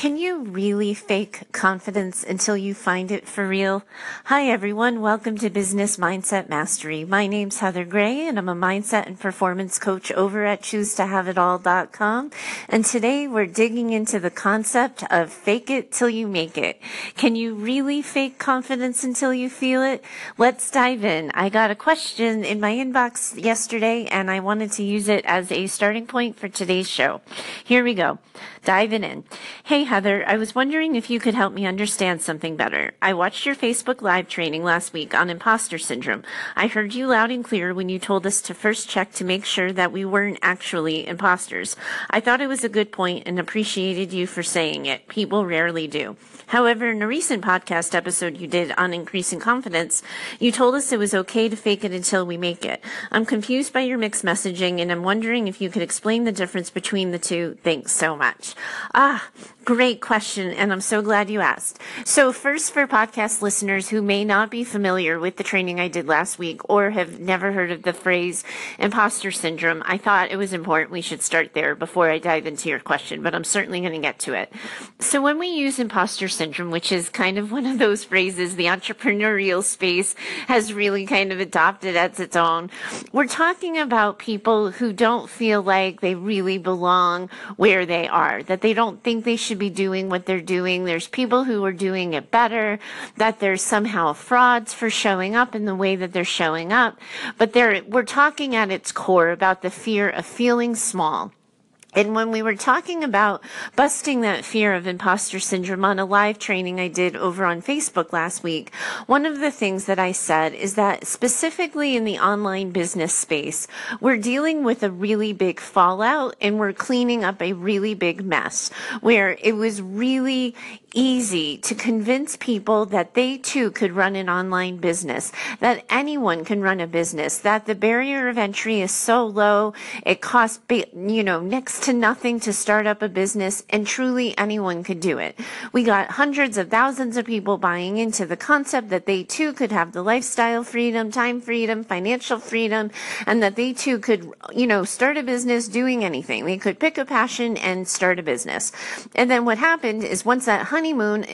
Can you really fake confidence until you find it for real? Hi, everyone. Welcome to Business Mindset Mastery. My name's Heather Gray, and I'm a mindset and performance coach over at choosetohaveitall.com. And today we're digging into the concept of fake it till you make it. Can you really fake confidence until you feel it? Let's dive in. I got a question in my inbox yesterday, and I wanted to use it as a starting point for today's show. Here we go. Diving in. Hey, Heather, I was wondering if you could help me understand something better. I watched your Facebook Live training last week on imposter syndrome. I heard you loud and clear when you told us to first check to make sure that we weren't actually imposters. I thought it was a good point and appreciated you for saying it. People rarely do. However, in a recent podcast episode you did on increasing confidence, you told us it was okay to fake it until we make it. I'm confused by your mixed messaging and I'm wondering if you could explain the difference between the two. Thanks so much. Ah, Great question, and I'm so glad you asked. So, first, for podcast listeners who may not be familiar with the training I did last week or have never heard of the phrase imposter syndrome, I thought it was important we should start there before I dive into your question, but I'm certainly going to get to it. So, when we use imposter syndrome, which is kind of one of those phrases the entrepreneurial space has really kind of adopted as its own, we're talking about people who don't feel like they really belong where they are, that they don't think they should should doing what they're doing. There's people who are doing it better, that there's somehow frauds for showing up in the way that they're showing up. But we're talking at its core about the fear of feeling small and when we were talking about busting that fear of imposter syndrome on a live training I did over on Facebook last week, one of the things that I said is that specifically in the online business space, we're dealing with a really big fallout and we're cleaning up a really big mess where it was really easy to convince people that they too could run an online business, that anyone can run a business, that the barrier of entry is so low, it costs, you know, next to nothing to start up a business, and truly anyone could do it. We got hundreds of thousands of people buying into the concept that they too could have the lifestyle freedom, time freedom, financial freedom, and that they too could, you know, start a business doing anything. They could pick a passion and start a business. And then what happened is once that honeymoon,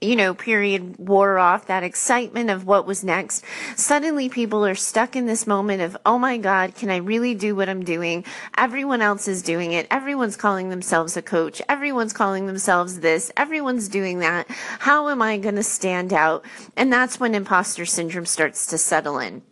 you know, period wore off, that excitement of what was next, suddenly people are stuck in this moment of, oh my God, can I really do what I'm doing? Everyone else is doing it. Everyone's calling themselves a coach. Everyone's calling themselves this. Everyone's doing that. How am I going to stand out? And that's when imposter syndrome starts to settle in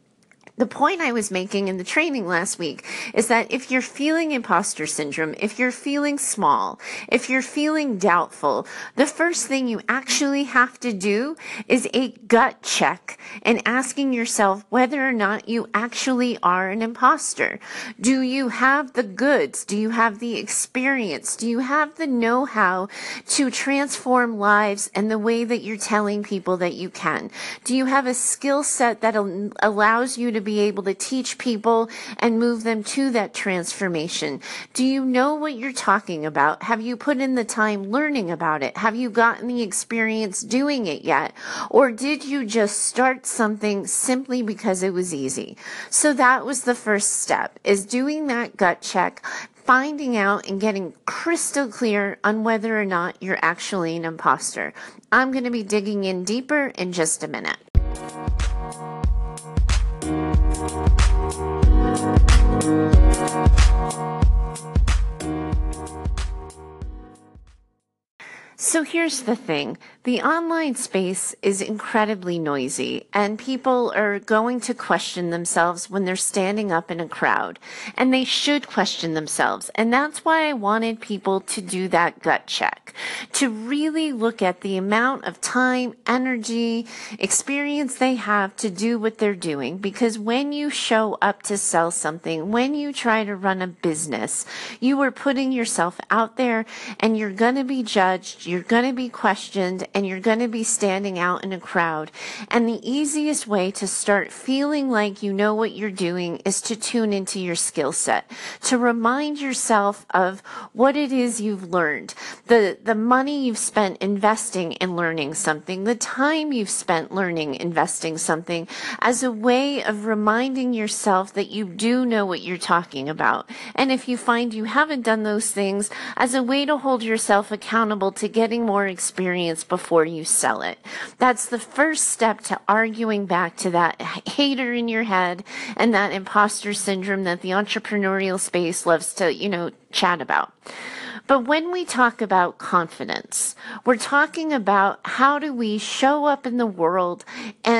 the point I was making in the training last week is that if you're feeling imposter syndrome, if you're feeling small, if you're feeling doubtful, the first thing you actually have to do is a gut check and asking yourself whether or not you actually are an imposter. Do you have the goods? Do you have the experience? Do you have the know how to transform lives and the way that you're telling people that you can? Do you have a skill set that allows you to be able to teach people and move them to that transformation? Do you know what you're talking about? Have you put in the time learning about it? Have you gotten the experience doing it yet? Or did you just start something simply because it was easy? So that was the first step is doing that gut check, finding out and getting crystal clear on whether or not you're actually an imposter. I'm going to be digging in deeper in just a minute. Thank you. So here's the thing the online space is incredibly noisy, and people are going to question themselves when they're standing up in a crowd. And they should question themselves. And that's why I wanted people to do that gut check, to really look at the amount of time, energy, experience they have to do what they're doing. Because when you show up to sell something, when you try to run a business, you are putting yourself out there and you're going to be judged, you're going to be questioned, and you're going to be standing out in a crowd. And the easiest way to start feeling like you know what you're doing is to tune into your skill set, to remind yourself of what it is you've learned, the, the money you've spent investing in learning something, the time you've spent learning, investing something as a way of reminding yourself that you do know what you're talking about. And if you find you haven't done those things, as a way to hold yourself accountable to getting more experience before you sell it. That's the first step to arguing back to that hater in your head and that imposter syndrome that the entrepreneurial space loves to, you know, chat about. But when we talk about confidence, we're talking about how do we show up in the world and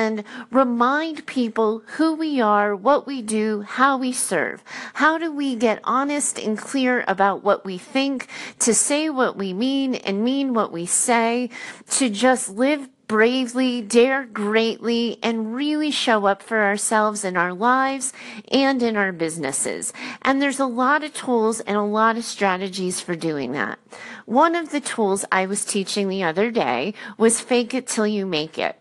remind people who we are, what we do, how we serve. How do we get honest and clear about what we think, to say what we mean and mean what we say, to just live bravely, dare greatly, and really show up for ourselves in our lives and in our businesses. And there's a lot of tools and a lot of strategies for doing that. One of the tools I was teaching the other day was fake it till you make it.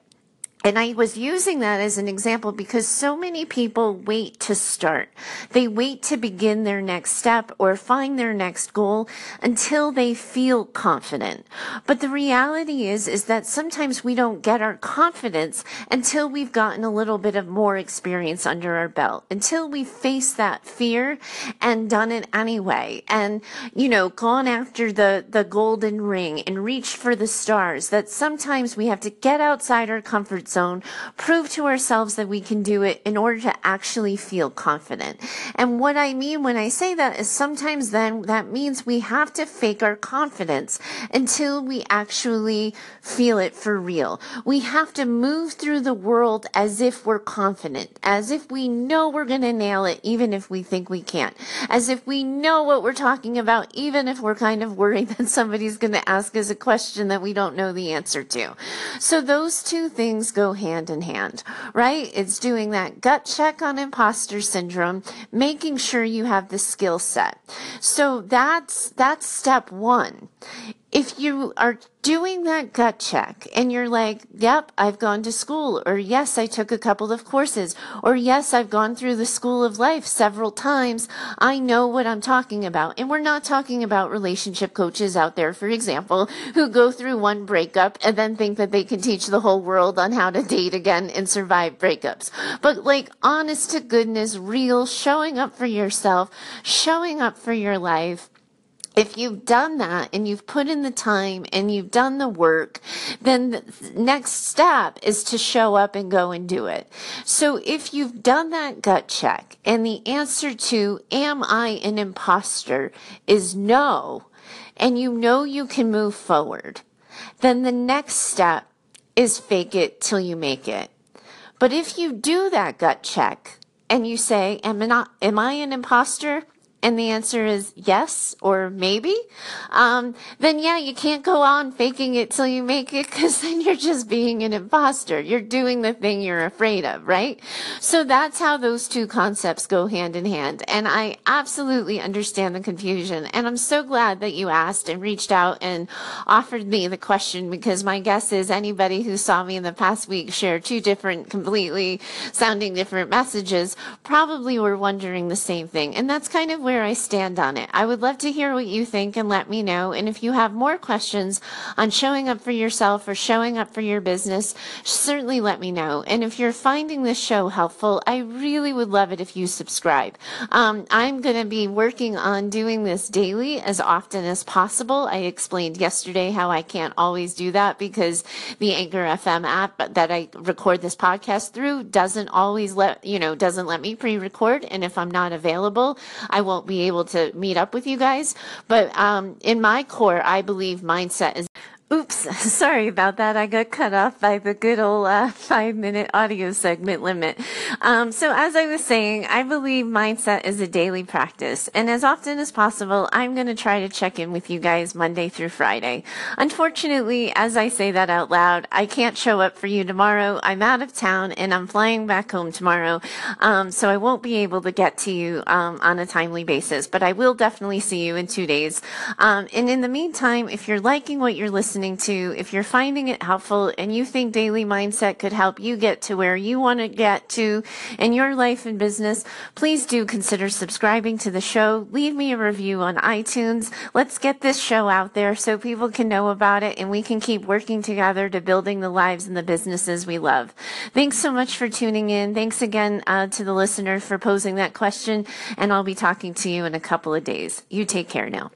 And I was using that as an example because so many people wait to start. They wait to begin their next step or find their next goal until they feel confident. But the reality is, is that sometimes we don't get our confidence until we've gotten a little bit of more experience under our belt, until we face that fear and done it anyway. And, you know, gone after the, the golden ring and reached for the stars that sometimes we have to get outside our comfort zone zone, prove to ourselves that we can do it in order to actually feel confident. And what I mean when I say that is sometimes then that means we have to fake our confidence until we actually feel it for real. We have to move through the world as if we're confident, as if we know we're going to nail it, even if we think we can't, as if we know what we're talking about, even if we're kind of worried that somebody's going to ask us a question that we don't know the answer to. So those two things go hand in hand, right? It's doing that gut check on imposter syndrome, making sure you have the skill set. So that's, that's step one. If you are doing that gut check and you're like, yep, I've gone to school, or yes, I took a couple of courses, or yes, I've gone through the school of life several times. I know what I'm talking about. And we're not talking about relationship coaches out there, for example, who go through one breakup and then think that they can teach the whole world on how to date again and survive breakups. But like honest to goodness, real, showing up for yourself, showing up for your life if you've done that and you've put in the time and you've done the work, then the next step is to show up and go and do it. So if you've done that gut check and the answer to, am I an imposter is no, and you know you can move forward, then the next step is fake it till you make it. But if you do that gut check and you say, am I, not, am I an imposter? And the answer is yes or maybe, um, then yeah, you can't go on faking it till you make it because then you're just being an imposter. You're doing the thing you're afraid of, right? So that's how those two concepts go hand in hand. And I absolutely understand the confusion. And I'm so glad that you asked and reached out and offered me the question because my guess is anybody who saw me in the past week share two different, completely sounding different messages probably were wondering the same thing. And that's kind of where where I stand on it. I would love to hear what you think and let me know. And if you have more questions on showing up for yourself or showing up for your business, certainly let me know. And if you're finding this show helpful, I really would love it if you subscribe. Um, I'm going to be working on doing this daily as often as possible. I explained yesterday how I can't always do that because the Anchor FM app that I record this podcast through doesn't always let, you know, doesn't let me pre-record. And if I'm not available, I won't be able to meet up with you guys. But um, in my core, I believe mindset is Oops, sorry about that. I got cut off by the good old uh, five minute audio segment limit. Um, so as I was saying, I believe mindset is a daily practice. And as often as possible, I'm going to try to check in with you guys Monday through Friday. Unfortunately, as I say that out loud, I can't show up for you tomorrow. I'm out of town and I'm flying back home tomorrow. Um, so I won't be able to get to you um, on a timely basis, but I will definitely see you in two days. Um, and in the meantime, if you're liking what you're listening listening to. If you're finding it helpful and you think daily mindset could help you get to where you want to get to in your life and business, please do consider subscribing to the show. Leave me a review on iTunes. Let's get this show out there so people can know about it and we can keep working together to building the lives and the businesses we love. Thanks so much for tuning in. Thanks again uh, to the listener for posing that question and I'll be talking to you in a couple of days. You take care now.